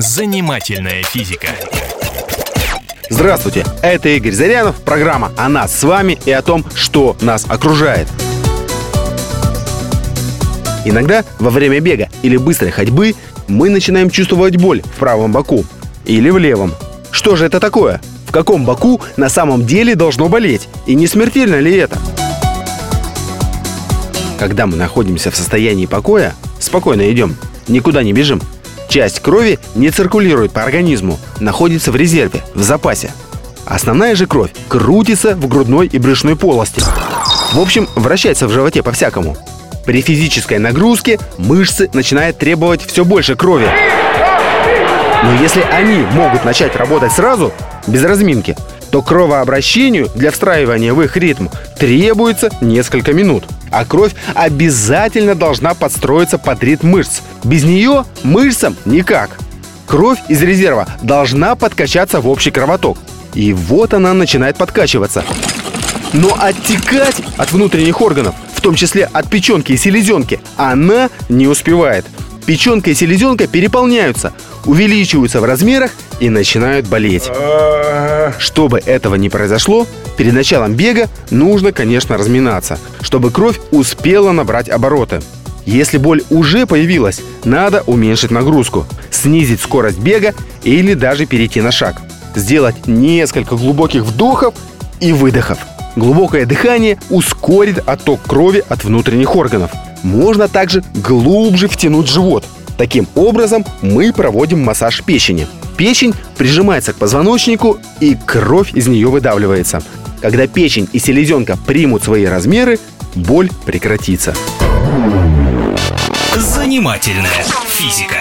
Занимательная физика. Здравствуйте, это Игорь Зарянов, программа о нас с вами и о том, что нас окружает. Иногда во время бега или быстрой ходьбы мы начинаем чувствовать боль в правом боку или в левом. Что же это такое? В каком боку на самом деле должно болеть? И не смертельно ли это? Когда мы находимся в состоянии покоя, спокойно идем, никуда не бежим, часть крови не циркулирует по организму, находится в резерве, в запасе. Основная же кровь крутится в грудной и брюшной полости. В общем, вращается в животе по-всякому. При физической нагрузке мышцы начинают требовать все больше крови. Но если они могут начать работать сразу, без разминки, то кровообращению для встраивания в их ритм требуется несколько минут. А кровь обязательно должна подстроиться под ритм мышц. Без нее мышцам никак. Кровь из резерва должна подкачаться в общий кровоток. И вот она начинает подкачиваться. Но оттекать от внутренних органов, в том числе от печенки и селезенки, она не успевает. Печенка и селезенка переполняются, увеличиваются в размерах и начинают болеть. Чтобы этого не произошло, перед началом бега нужно, конечно, разминаться, чтобы кровь успела набрать обороты. Если боль уже появилась, надо уменьшить нагрузку, снизить скорость бега или даже перейти на шаг. Сделать несколько глубоких вдохов и выдохов. Глубокое дыхание ускорит отток крови от внутренних органов. Можно также глубже втянуть живот. Таким образом мы проводим массаж печени. Печень прижимается к позвоночнику и кровь из нее выдавливается. Когда печень и селезенка примут свои размеры, боль прекратится. Занимательная физика.